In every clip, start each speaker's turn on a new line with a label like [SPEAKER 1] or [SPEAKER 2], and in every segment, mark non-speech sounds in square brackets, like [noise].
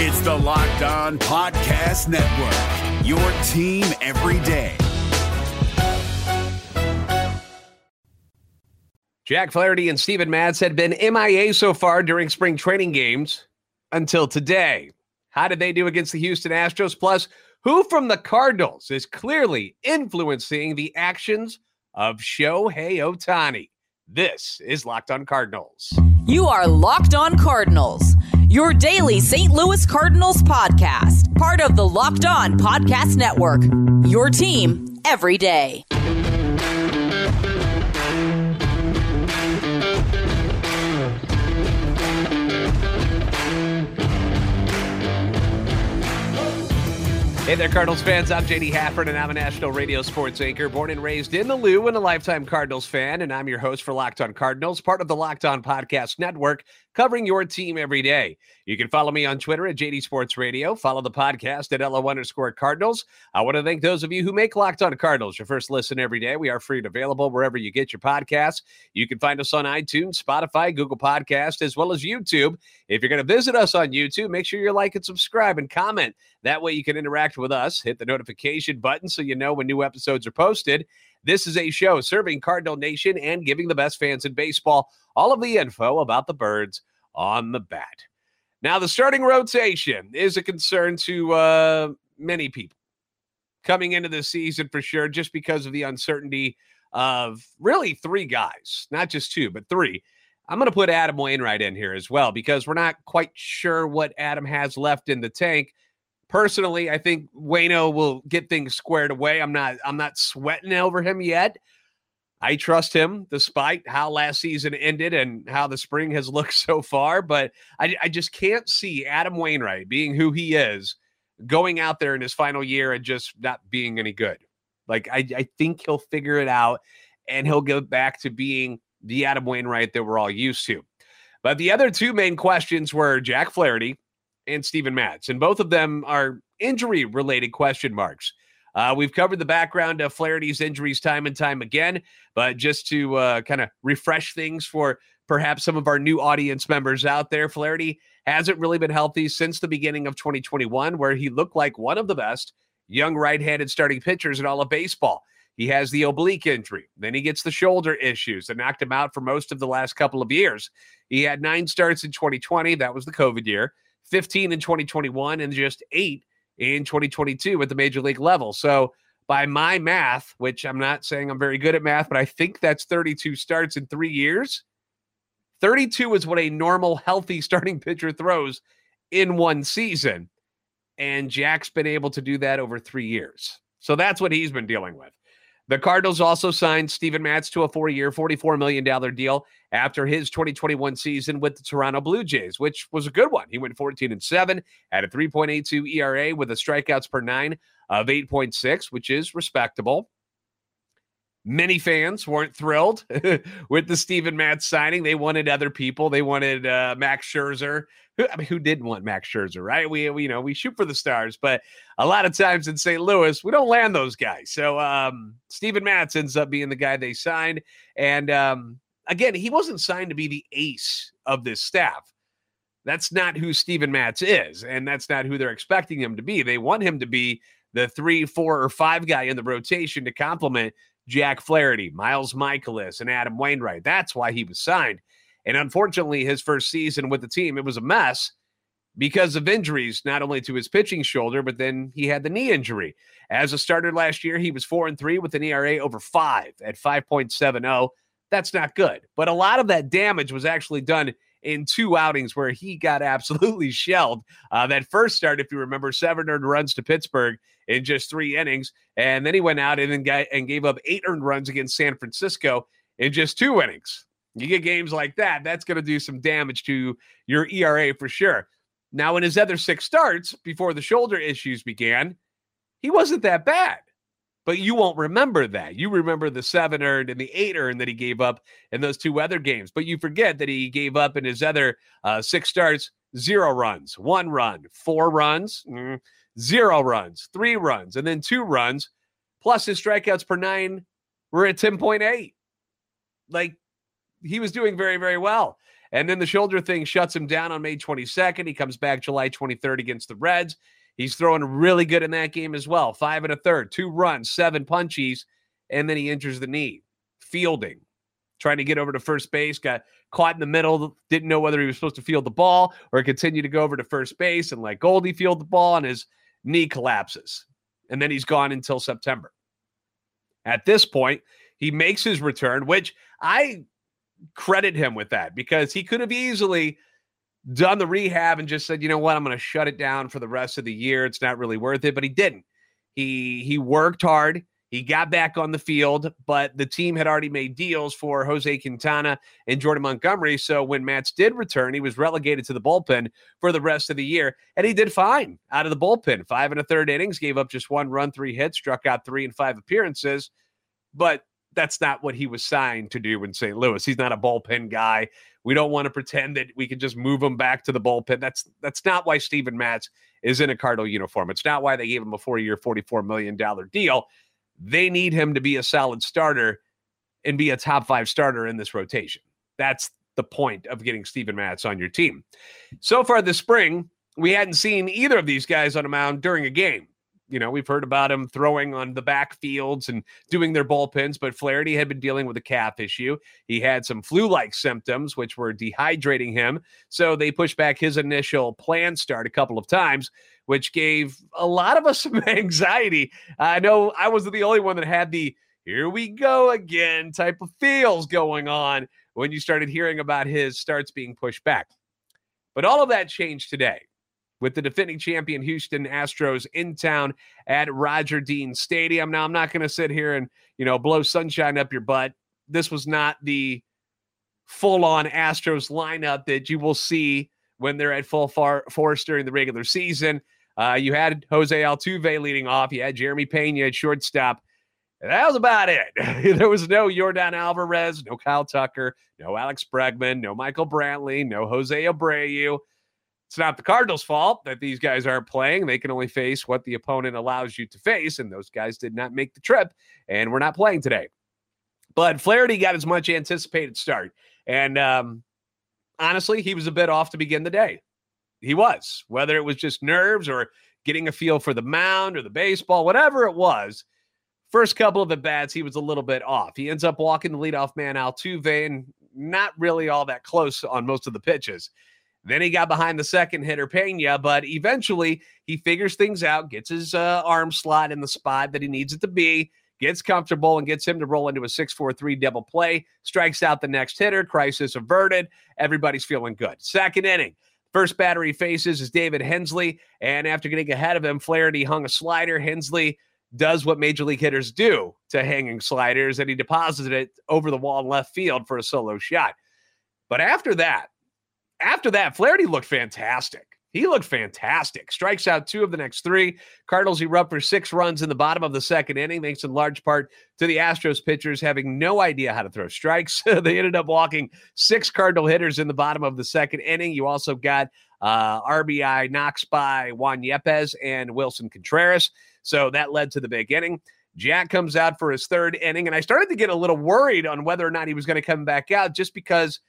[SPEAKER 1] It's the Locked On Podcast Network, your team every day.
[SPEAKER 2] Jack Flaherty and Steven Matz had been MIA so far during spring training games until today. How did they do against the Houston Astros? Plus, who from the Cardinals is clearly influencing the actions of Shohei Ohtani? This is Locked On Cardinals.
[SPEAKER 3] You are Locked On Cardinals, your daily St. Louis Cardinals podcast, part of the Locked On Podcast Network. Your team every day.
[SPEAKER 2] Hey there, Cardinals fans. I'm JD Hafford, and I'm a national radio sports anchor, born and raised in the Lou and a lifetime Cardinals fan. And I'm your host for Locked On Cardinals, part of the Locked On Podcast Network, covering your team every day. You can follow me on Twitter at JD Sports Radio. Follow the podcast at LO underscore Cardinals. I want to thank those of you who make Locked On Cardinals your first listen every day. We are free and available wherever you get your podcasts. You can find us on iTunes, Spotify, Google Podcast, as well as YouTube. If you're going to visit us on YouTube, make sure you like and subscribe and comment. That way you can interact with us. Hit the notification button so you know when new episodes are posted. This is a show serving Cardinal Nation and giving the best fans in baseball all of the info about the birds on the bat. Now, the starting rotation is a concern to uh, many people coming into the season for sure, just because of the uncertainty of really three guys, not just two, but three. I'm going to put Adam Wainwright in here as well because we're not quite sure what Adam has left in the tank. Personally, I think Wayno will get things squared away. I'm not I'm not sweating over him yet. I trust him despite how last season ended and how the spring has [laughs] looked so far. But I, I just can't see Adam Wainwright being who he is going out there in his final year and just not being any good. Like, I, I think he'll figure it out and he'll get back to being the Adam Wainwright that we're all used to. But the other two main questions were Jack Flaherty and Steven Matz, and both of them are injury related question marks. Uh, we've covered the background of Flaherty's injuries time and time again, but just to uh, kind of refresh things for perhaps some of our new audience members out there, Flaherty hasn't really been healthy since the beginning of 2021, where he looked like one of the best young right handed starting pitchers in all of baseball. He has the oblique injury. Then he gets the shoulder issues that knocked him out for most of the last couple of years. He had nine starts in 2020. That was the COVID year. 15 in 2021 and just eight in 2022 at the major league level. So, by my math, which I'm not saying I'm very good at math, but I think that's 32 starts in three years. 32 is what a normal, healthy [laughs] starting pitcher throws in one season. And Jack's been able to do that over three years. So that's what he's been dealing with. The Cardinals also signed Steven Matz to a four year, $44 million deal after his 2021 season with the Toronto Blue Jays, which was a good one. He went 14 and 7 at a 3.82 ERA with a strikeouts per nine of 8.6, which is respectable. Many fans weren't thrilled [laughs] with the Steven Matz signing. They wanted other people. They wanted uh, Max Scherzer. Who, I mean, who didn't want Max Scherzer, right? We, we, you know, we shoot for the stars, but a lot of times in St. Louis, we don't land those guys. So um, Steven Matz ends up being the guy they signed, and um, again, he wasn't signed to be the ace of this staff. That's not who Steven Matz is, and that's not who they're expecting him to be. They want him to be the three, four, or five guy in the rotation to complement Jack Flaherty, Miles Mikolas, and Adam Wainwright. That's why he was signed. And unfortunately, his first season with the team, it was a mess because of injuries, not only to his pitching shoulder, but then he had the knee injury. As a starter last year, he was four and three with an ERA over five at 5.70 that's not good. But a lot of that damage was actually done in two outings where he got absolutely [laughs] shelled. Uh, that first start, if you remember, seven earned runs to Pittsburgh in just three innings, and then he went out and got, and gave up eight earned runs against San Francisco in just two innings. You get games like that, that's going to do some damage to your ERA for sure. Now, in his other six starts before the shoulder issues began, he wasn't that bad but you won't remember that. You remember the seven earned and the eight earned that he gave up in those two other games, but you forget that he gave up in his other uh, six starts zero runs, one run, four runs, mm, zero runs, three runs, and then two runs. Plus his strikeouts per nine were at 10.8. Like he was doing very, very well. And then the shoulder thing shuts him down on May 22nd. He comes back July 23rd against the Reds. He's throwing really good in that game as well. Five and a third, two runs, seven punchies, and then he injures the knee. Fielding, trying to get over to first base, got caught in the middle, didn't know whether he was supposed to field the ball or continue to go over to first base and let Goldie field the ball, and his knee collapses. And then he's gone until September. At this point, he makes his return, which I credit him with that because he could have easily done the rehab and just said, you know what, I'm going to shut it down for the rest of the year. It's not really worth it, but he didn't. He he worked hard. He got back on the field, but the team had already made deals for Jose Quintana and Jordan Montgomery. So when Matz did return, he was relegated to the bullpen for the rest of the year, and he did fine out of the bullpen. Five and a third innings, gave up just one run, three hits, struck out three and five appearances. But that's not what he was signed to do in St. Louis. He's not a bullpen guy. We don't want to pretend that we can just move him back to the bullpen. That's that's not why Steven Matz is in a Cardinal uniform. It's not why they gave him a four-year, $44 million deal. They need him to be a solid starter and be a top five starter in this rotation. That's the point of getting Steven Matz on your team. So far this spring, we hadn't seen either of these guys on a mound during a game you know, we've heard about him throwing on the backfields and doing their bullpens, but Flaherty had been dealing with a calf issue. He had some flu like symptoms, which were dehydrating him. So they pushed back his initial plan start a couple of times, which gave a lot of us [laughs] some anxiety. I know I wasn't the only one that had the here we go again type of feels going on when you started hearing about his starts being pushed back. But all of that changed today with the defending champion Houston Astros in town at Roger Dean Stadium. Now, I'm not going to sit here and, you know, blow sunshine up your butt. This was not the full on Astros lineup that you will see when they're at full far- force during the regular season. Uh, you had Jose Altuve leading off. You had Jeremy Pena at shortstop. That was about it. [laughs] there was no Yordan Alvarez, no Kyle Tucker, no Alex Bregman, no Michael Brantley, no Jose Abreu. It's not the Cardinals' fault that these guys aren't playing. They can only face what the opponent allows you to face, and those guys did not make the trip, and we're not playing today. But Flaherty got his much anticipated start, and um, honestly, he was a bit off to begin the day. He was, whether it was just nerves or getting a feel for the mound or the baseball, whatever it was. First couple of at bats, he was a little bit off. He ends up walking the leadoff man Altuve, and not really all that close on most of the pitches. Then he got behind the second hitter, Pena, but eventually he figures things out, gets his uh, arm slot in the spot that he needs it to be, gets comfortable, and gets him to roll into a 6 4 3 double play, strikes out the next hitter, crisis averted. Everybody's feeling good. Second inning. First batter he faces is David Hensley, and after getting ahead of him, Flaherty hung a slider. Hensley does what major league hitters do to hanging sliders, and he deposited it over the wall in left field for a solo shot. But after that, after that, Flaherty looked fantastic. He looked fantastic. Strikes out two of the next three. Cardinals erupt for six runs in the bottom of the second inning, thanks in large part to the Astros pitchers having no idea how to throw strikes. [laughs] they ended up walking six Cardinal hitters in the bottom of the second inning. You also got uh, RBI knocks by Juan Yepez and Willson Contreras. So that led to the big inning. Jack comes out for his third inning, and I started to get a little worried on whether or not he was going to come back out just because –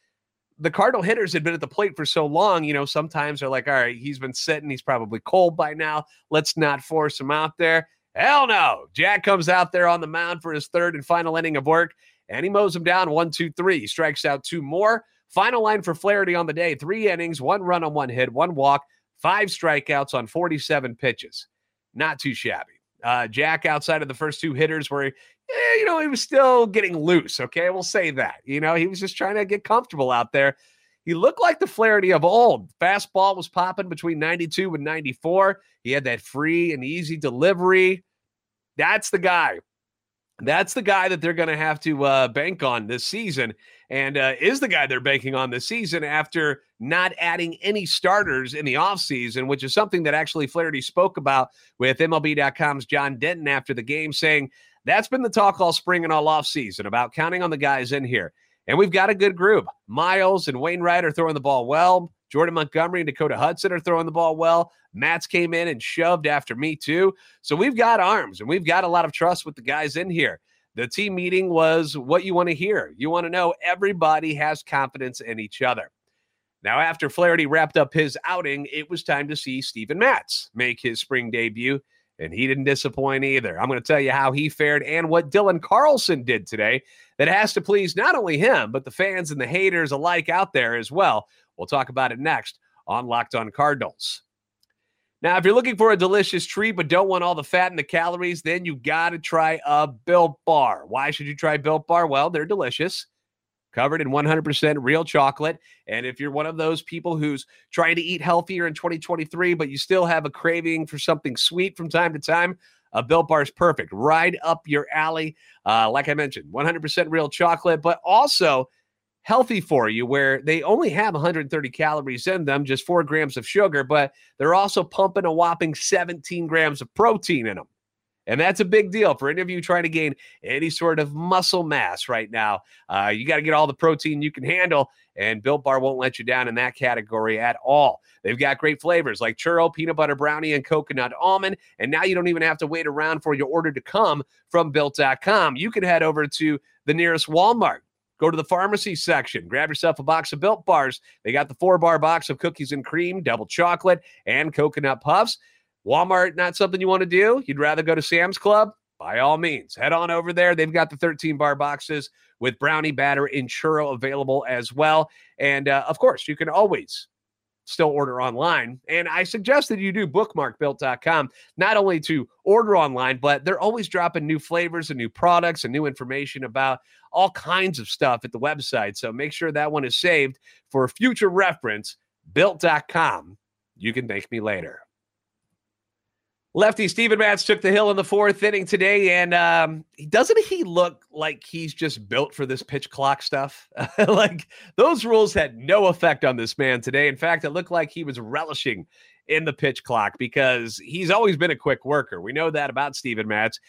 [SPEAKER 2] the Cardinal hitters had been at the plate for so long, you know, sometimes they're like, all right, he's been sitting, he's probably cold by now. Let's not force him out there. Hell no. Jack comes out there on the mound for his third and final inning of work, and he mows him down one, two, three. He strikes out two more. Final line for Flaherty on the day three innings, one run on one hit, one walk, five strikeouts on 47 pitches. Not too shabby. Uh, Jack, outside of the first two hitters, where eh, you know, he was still getting loose. Okay. We'll say that. You know, he was just trying to get comfortable out there. He looked like the Flaherty of old. Fastball was popping between 92 and 94. He had that free and easy delivery. That's the guy. That's the guy that they're going to have to uh, bank on this season, and uh, is the guy they're banking on this season after not adding any starters in the offseason, which is something that actually Flaherty spoke about with MLB.com's John Denton after the game, saying that's been the talk all spring and all off season about counting on the guys in here. And we've got a good group. Miles and Wainwright are throwing the ball well. Jordan Montgomery and Dakota Hudson are throwing the ball well. Matz came in and shoved after me, too. So we've got arms and we've got a lot of trust with the guys in here. The team meeting was what you want to hear. You want to know everybody has confidence in each other. Now, after Flaherty wrapped up his outing, it was time to see Steven Matz make his spring debut, and he didn't disappoint either. I'm going to tell you how he fared and what Dylan Carlson did today that has to please not only him, but the fans and the haters alike out there as well. We'll talk about it next on Locked On Cardinals. Now, if you're looking for a delicious treat but don't want all the fat and the calories, then you got to try a Built Bar. Why should you try Built Bar? Well, they're delicious covered in 100% real chocolate. And if you're one of those people who's trying to eat healthier in 2023, but you still have a craving for something sweet from time to time, a Built Bar is perfect, right up your alley. Uh, like I mentioned, 100% real chocolate, but also healthy for you, where they only have 130 calories in them, just four grams of sugar, but they're also pumping a whopping 17 grams of protein in them. And that's a big deal for any of you trying to gain any sort of muscle mass right now. Uh, you got to get all the protein you can handle, and Built Bar won't let you down in that category at all. They've got great flavors like churro, peanut butter brownie, and coconut almond. And now you don't even have to wait around for your order to come from built.com. You can head over to the nearest Walmart. Go to the pharmacy section, grab yourself a box of built bars. They got the four bar box of cookies and cream, double chocolate, and coconut puffs. Walmart, not something you want to do. You'd rather go to Sam's Club? By all means, head on over there. They've got the 13 bar boxes with brownie batter and churro available as well. And uh, of course, you can always still order online. And I suggest that you do bookmark built.com, not only to order online, but they're always dropping new flavors and new products and new information about all kinds of stuff at the website. So make sure that one is saved for future reference. Built.com. You can thank me later. Lefty Steven Matz took the hill in the fourth inning today, and um, doesn't he look like he's just built for this pitch clock stuff? [laughs] like those rules had no effect on this man today. In fact, it looked like he was relishing in the pitch clock because he's always been a quick worker. We know that about Steven Matz.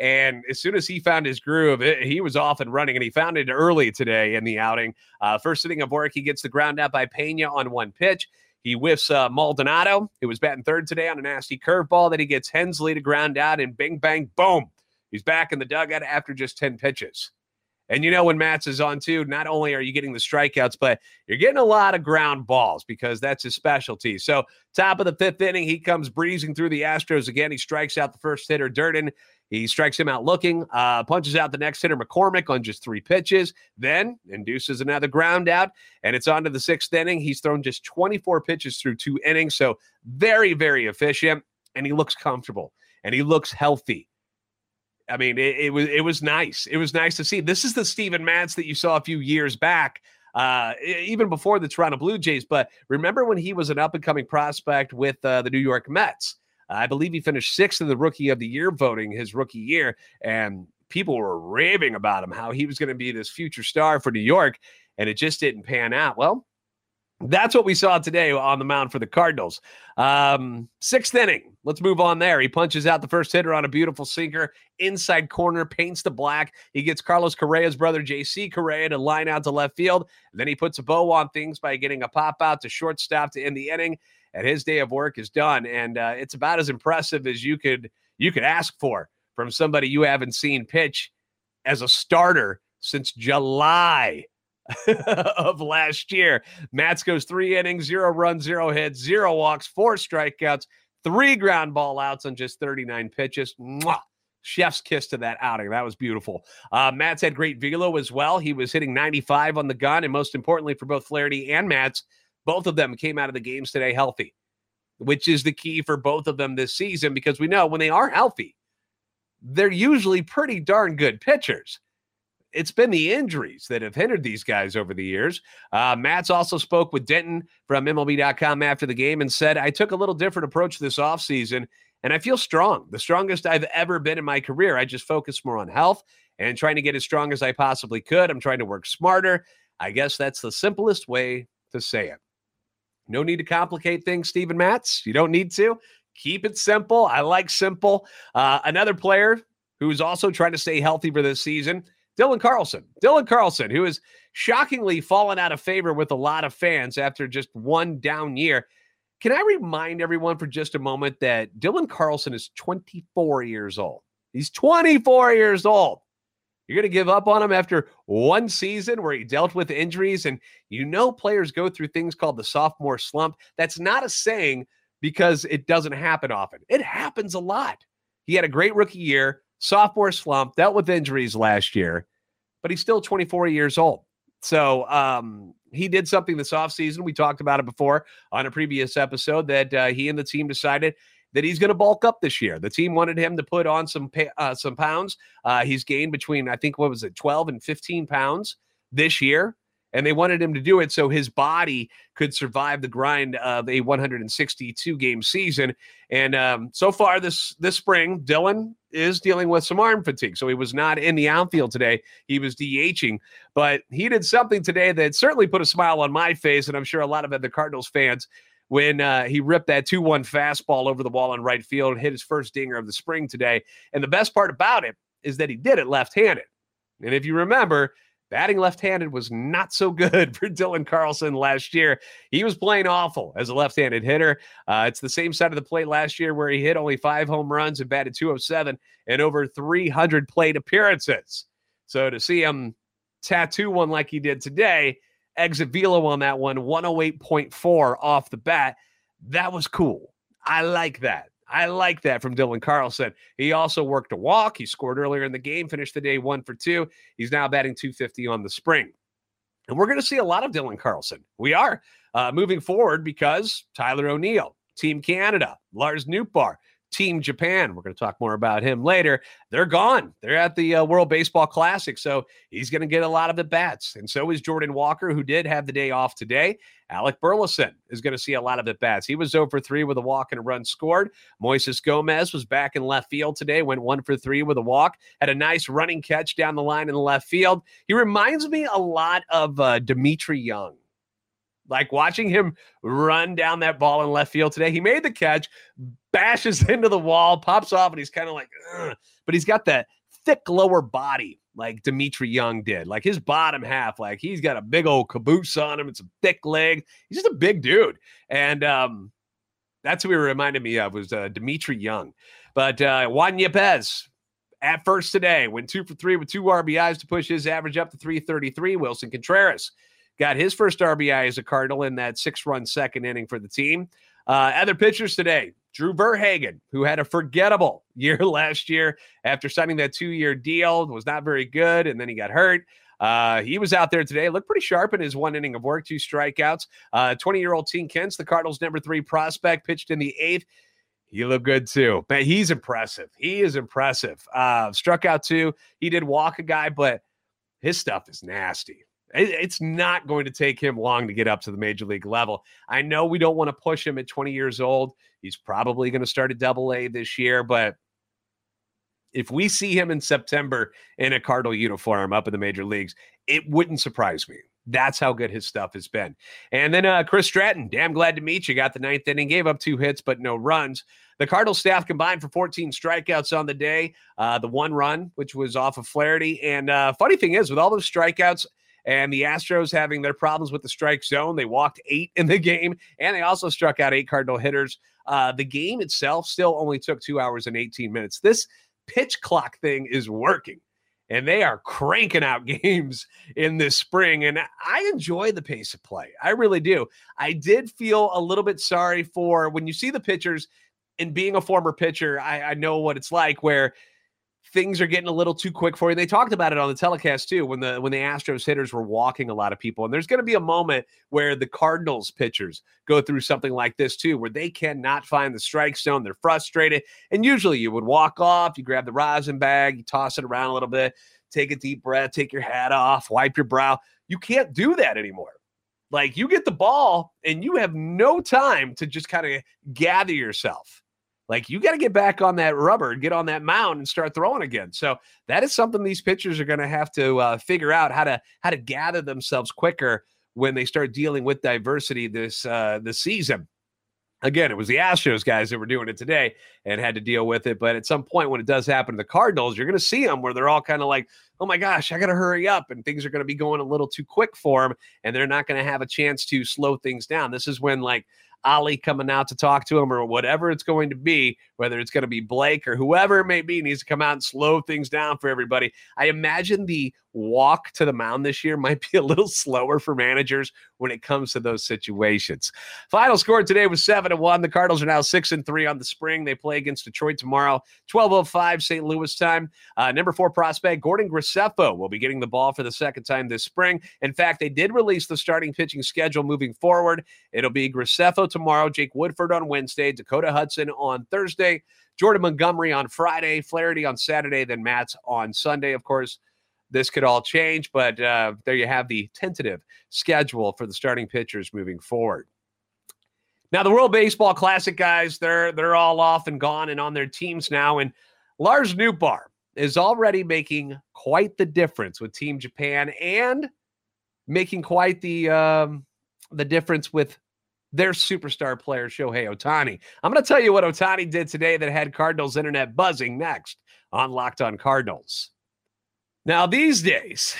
[SPEAKER 2] And as soon as he found his groove, it, he was off and running, and he found it early today in the outing. Uh, first inning of work, he gets the ground out by Pena on one pitch. He whiffs uh, Maldonado, who was batting third today on a nasty curveball. Then he gets Hensley to ground out, and bing, bang, boom. He's back in the dugout after just 10 pitches. And you know, when Matz is on too, not only are you getting the strikeouts, but you're getting a lot of ground balls because that's his specialty. So, top of the fifth inning, he comes breezing through the Astros again. He strikes out the first hitter, Durden. He strikes him out looking, uh, punches out the next hitter, McCormick, on just three pitches, then induces another ground out, and it's on to the sixth inning. He's thrown just 24 pitches through two innings, so very, very efficient, and he looks comfortable and he looks healthy. I mean, it, it, was it was nice. It was nice to see. This is the Steven Matz that you saw a few years back, uh, even before the Toronto Blue Jays. But remember when he was an up and coming prospect with uh, the New York Mets? I believe he finished sixth in the Rookie of the Year voting his rookie year, and people were raving about him, how he was going to be this future star for New York, and it just didn't pan out. Well, that's what we saw today on the mound for the Cardinals. Um, sixth inning. Let's move on there. He punches out the first hitter on a beautiful sinker, inside corner, paints the black. He gets Carlos Correa's brother, JC Correa, to line out to left field. And then he puts a bow on things by getting a pop out to shortstop to end the inning. And his day of work is done. And uh, it's about as impressive as you could you could ask for from somebody you haven't seen pitch as a starter since July [laughs] of last year. Matz goes three innings, zero runs, zero hits, zero walks, four strikeouts, three ground ball outs on just 39 pitches. Mwah! Chef's kiss to that outing. That was beautiful. Uh, Matz had great velo as well. He was hitting 95 on the gun. And most importantly, for both Flaherty and Matz, both of them came out of the games today healthy, which is the key for both of them this season because we know when they are healthy, they're usually pretty darn good pitchers it's been the injuries that have hindered these guys over the years. Uh, Matz also spoke with Denton from MLB.com after the game and said, I took a little different approach this offseason and I feel strong, the strongest I've ever been in my career. I just focus more on health and trying to get as strong as I possibly could. I'm trying to work smarter. I guess that's the simplest way to say it. No need to complicate things, Steven Matz. You don't need to. Keep it simple. I like simple. Uh, another player who's also trying to stay healthy for this season Dylan Carlson. Dylan Carlson, who has shockingly fallen out of favor with a lot of fans after just one down year. Can I remind everyone for just a moment that Dylan Carlson is 24 years old? He's 24 years old. You're going to give up on him after one season where he dealt with injuries. And you know, players go through things called the sophomore slump. That's not a saying because it doesn't happen often, it happens a lot. He had a great rookie year, sophomore slump, dealt with injuries last year, but he's still 24 years old. So um, he did something this offseason. We talked about it before on a previous episode that uh, he and the team decided that he's going to bulk up this year. The team wanted him to put on some uh, some pounds. Uh, he's gained between I think what was it, 12 and 15 pounds this year, and they wanted him to do it so his body could survive the grind of a 162 game season. And um, so far this this spring, Dylan is dealing with some arm fatigue, so he was not in the outfield today. He was DHing, but he did something today that certainly put a smile on my face, and I'm sure a lot of the Cardinals fans when uh, he ripped that 2 1 fastball over the wall in right field, hit his first dinger of the spring today. And the best part about it is that he did it left handed. And if you remember, batting left handed was not so good [laughs] for Dylan Carlson last year. He was playing awful as a left handed hitter. Uh, it's the same side of the plate last year where he hit only five home runs and batted 207 and over 300 plate appearances. So to see him tattoo one like he did today, exit velo on that one, 108.4 off the bat. That was cool. I like that. I like that from Dylan Carlson. He also worked a walk. He scored earlier in the game, finished the day one for two. He's now batting 250 on the spring. And we're going to see a lot of Dylan Carlson. We are uh, moving forward because Tyler O'Neill, Team Canada, Lars Nootbaar, Team Japan. We're going to talk more about him later. They're gone. They're at the uh, World Baseball Classic. So he's going to get a lot of the bats. And so is Jordan Walker, who did have the day off today. Alec Burleson is going to see a lot of the bats. He was over three with a walk and a run scored. Moises Gomez was back in left field today, went one for three with a walk, had a nice running catch down the line in the left field. He reminds me a lot of uh, Dmitri Young. Like watching him run down that ball in left field today, he made the catch, bashes [laughs] into the wall, pops off, and he's kind of like, Ugh. but he's got that thick lower body like Dmitri Young did. Like his bottom half, like he's got a big old caboose on him. It's a thick leg. He's just a big dude. And um, that's who he reminded me of was uh, Dmitri Young. But uh, Juan Yepez at first today went two for three with two RBIs to push his average up to 333. Willson Contreras got his first RBI as a Cardinal in that six run second inning for the team. Uh, other pitchers today Drew Verhagen, who had a forgettable [laughs] year last year after signing that two year deal, was not very good, and then he got hurt. Uh, he was out there today, looked pretty sharp in his one inning of work, two strikeouts. 20 uh, year old Tink Hence, the Cardinals' number three prospect, pitched in the eighth. He looked good too. Man, he's impressive. He is impressive. Uh, struck out two. He did walk a guy, but his stuff is nasty it's not going to take him long to get up to the major league level. I know we don't want to push him at 20 years old. He's probably going to start at double A this year, but if we see him in September in a Cardinal uniform up in the major leagues, it wouldn't surprise me. That's how good his stuff has been. And then uh, Chris Stratton, damn glad to meet you. Got the ninth inning, gave up two hits, but no runs. The Cardinal staff combined for 14 strikeouts on the day. Uh, the one run, which was off of Flaherty. And uh, funny thing is, with all those strikeouts, and the Astros having their problems with the strike zone. They walked eight in the game, and they also struck out eight Cardinal hitters. Uh, the game itself still only took two hours and 18 minutes. This pitch clock thing is working, and they are cranking out [laughs] games in this spring. And I enjoy the pace of play. I really do. I did feel a little bit sorry for when you see the pitchers. And being a former pitcher, I, I know what it's like where things are getting a little too quick for you. They talked about it on the telecast too when the when the Astros hitters were walking a lot of people. And there's going to be a moment where the Cardinals pitchers go through something like this too, where they cannot find the strike zone. They're frustrated. And usually you would walk off, you grab the rosin bag, you toss it around a little bit, take a deep breath, take your hat off, wipe your brow. You can't do that anymore. Like you get the ball and you have no time to just kind of gather yourself like you got to get back on that rubber, and get on that mound, and start throwing again. So that is something these pitchers are going to have to uh, figure out how to how to gather themselves quicker when they start dealing with diversity this uh, this season. Again, it was the Astros guys that were doing it today and had to deal with it. But at some point, when it does happen to the Cardinals, you're going to see them where they're all kind of like, oh my gosh, I got to hurry up. And things are going to be going a little too quick for them. And they're not going to have a chance to slow things down. This is when, like, Ollie coming out to talk to him or whatever it's going to be, whether it's going to be Blake or whoever it may be, needs to come out and slow things down for everybody. I imagine the walk to the mound this year [laughs] might be a little slower for managers when it comes to those situations. Final score today was seven and one. The Cardinals are now six and three on the spring. They play against Detroit tomorrow, 1205 St. Louis time. Uh, number four prospect Gordon Graceffo will be getting the ball for the second time this spring. In fact, they did release the starting pitching schedule moving forward. It'll be Graceffo tomorrow, Jake Woodford on Wednesday, Dakota Hudson on Thursday, Jordan Montgomery on Friday, Flaherty on Saturday, then Matz on Sunday. Of course, this could all change, but uh, there you have the tentative schedule for the starting pitchers moving forward. Now, the World Baseball Classic guys, they're they're all off and gone and on their teams now. And Lars Nootbaar is already making quite the difference with Team Japan and making quite the um, the difference with their superstar player Shohei Ohtani. I'm going to tell you what Ohtani did today that had Cardinals internet buzzing next on Locked On Cardinals. Now, these days,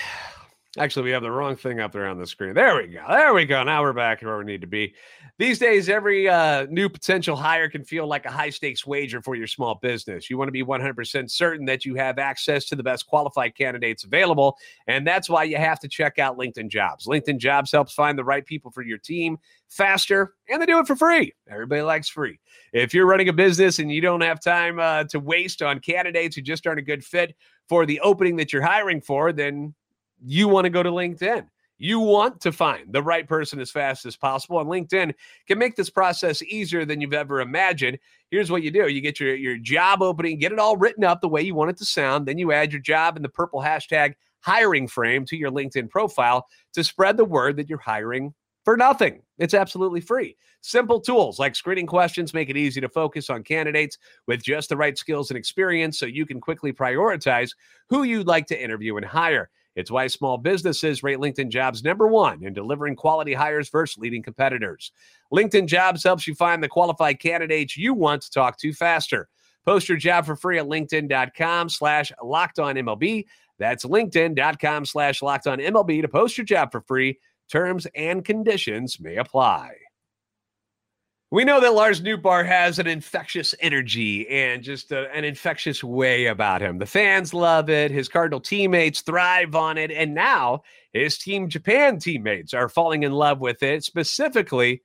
[SPEAKER 2] actually, we have the wrong thing up there on the screen. There we go. There we go. Now we're back where we need to be. These days, every uh, new potential hire can feel like a high stakes wager for your small business. You want to be 100% certain that you have access to the best qualified candidates available. And that's why you have to check out LinkedIn Jobs. LinkedIn Jobs helps find the right people for your team faster, and they do it for free. Everybody likes free. If you're running a business and you don't have time uh, to waste on candidates who just aren't a good fit, for the opening that you're hiring for, then you want to go to LinkedIn. You want to find the right person as fast as possible. And LinkedIn can make this process easier than you've ever imagined. Here's what you do you get your, your job opening, get it all written up the way you want it to sound. Then you add your job in the purple hashtag hiring frame to your LinkedIn profile to spread the word that you're hiring for nothing. It's absolutely free. Simple tools like screening questions make it easy to focus on candidates with just the right skills and experience so you can quickly prioritize who you'd like to interview and hire. It's why small businesses rate LinkedIn jobs number one in delivering quality hires versus leading competitors. LinkedIn jobs helps you find the qualified candidates you want to talk to faster. Post your job for free at LinkedIn.com slash locked on MLB. That's LinkedIn.com slash locked on MLB to post your job for free. Terms and conditions may apply. We know that Lars Nootbaar has an infectious energy and just a, an infectious way about him. The fans love it. His Cardinal teammates thrive on it. And now his Team Japan teammates are falling in love with it, specifically,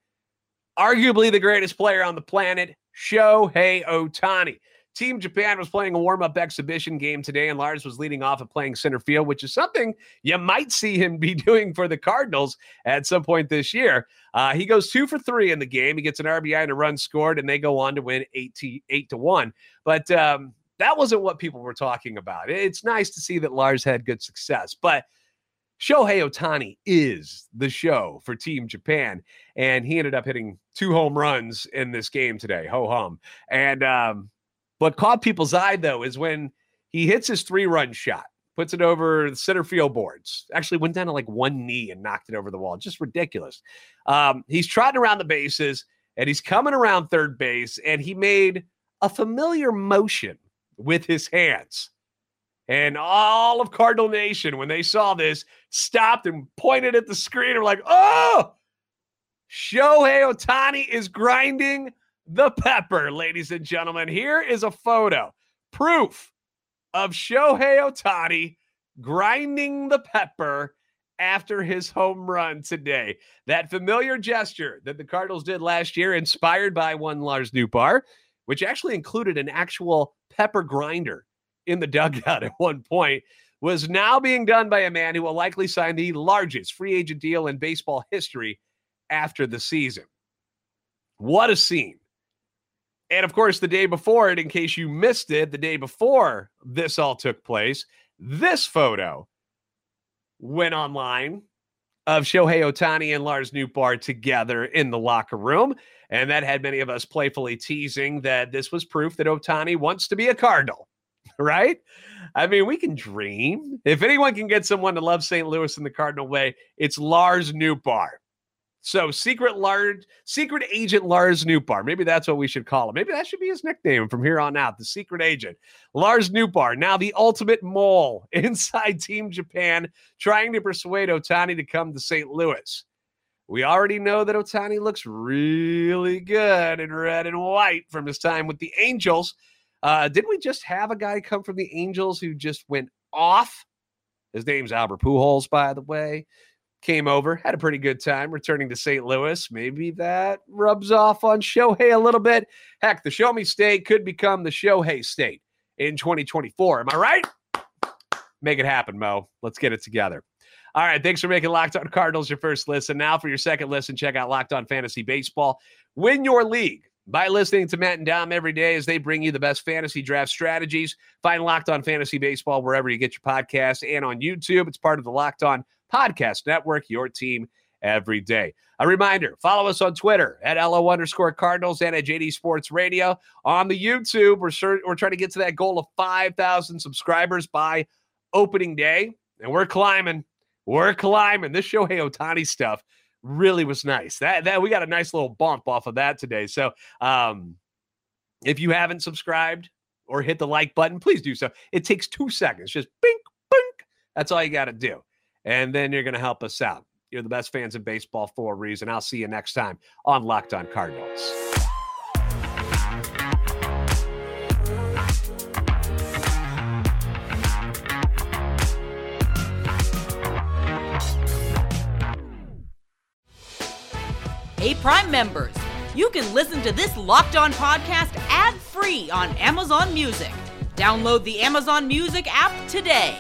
[SPEAKER 2] arguably the greatest player on the planet, Shohei Ohtani. Team Japan was playing a warm up exhibition game today, and Lars was leading off and playing center field, which is something you might see him be [laughs] doing for the Cardinals at some point this year. Uh, he goes two for three in the game. He gets an RBI and a run scored, and they go on to win eight to, eight to one. But um, that wasn't what people were talking about. It's nice to see that Lars had good success, but Shohei Ohtani is the show for Team Japan, and he ended up hitting two home runs in this game today. Ho hum! And um, what caught people's eye, though, is when he hits his three run shot, puts it over the center field boards, actually went down to like one knee and knocked it over the wall. Just ridiculous. Um, he's trotting around the bases and he's coming around third base and he made a familiar motion with his hands. And all of Cardinal Nation, when they saw this, stopped and pointed at the screen and were like, oh, Shohei Ohtani is grinding the pepper, ladies and gentlemen. Here is a photo, proof of Shohei Ohtani grinding the pepper after his home run today. That familiar gesture that the Cardinals did last year, inspired by one Lars Nootbaar, which actually included an actual pepper grinder in the dugout [laughs] at one point, was now being done by a man who will likely sign the largest free agent deal in baseball history after the season. What a scene. And of course, the day before it, in case you missed it, the day before this all took place, this photo went online of Shohei Ohtani and Lars Nootbaar together in the locker room. And that had many of us playfully teasing that this was proof that Ohtani wants to be a Cardinal, [laughs] right? I mean, we can dream. If anyone can get someone to love St. Louis in the Cardinal way, it's Lars Nootbaar. So secret large secret agent Lars Nootbaar. Maybe that's what we should call him. Maybe that should be his nickname from here on out. The secret agent. Lars Nootbaar, now the ultimate mole [laughs] inside Team Japan, trying to persuade Ohtani to come to St. Louis. We already know that Ohtani looks really good in red and white from his time with the Angels. Uh, did we just have a guy come from the Angels who just went off? His name's Albert Pujols, by the way. Came over, had a pretty good time returning to St. Louis. Maybe that rubs off on Shohei a little bit. Heck, the Show Me State could become the Shohei State in 2024. Am I right? Make it happen, Mo. Let's get it together. All right. Thanks for making Locked On Cardinals your first listen. Now, for your second listen, check out Locked On Fantasy Baseball. Win your league by listening to Matt and Dom every day as they bring you the best fantasy draft strategies. Find Locked On Fantasy Baseball wherever you get your podcast and on YouTube. It's part of the Locked On Podcast Network, your team every day. A reminder follow us on Twitter at LO underscore Cardinals and at JD Sports Radio. On the YouTube, we're, we're trying to get to that goal of 5,000 subscribers by opening day, and we're climbing. We're climbing. This Shohei Ohtani stuff really was nice. That that we got a nice little bump off of that today. So um if you haven't subscribed or hit the like button, please do so. It takes two seconds. Just bink, bink. That's all you got to do. And then you're going to help us out. You're the best fans of baseball for a reason. I'll see you next time on Locked On Cardinals.
[SPEAKER 3] Hey, Prime members, you can listen to this Locked On podcast ad free on Amazon Music. Download the Amazon Music app today.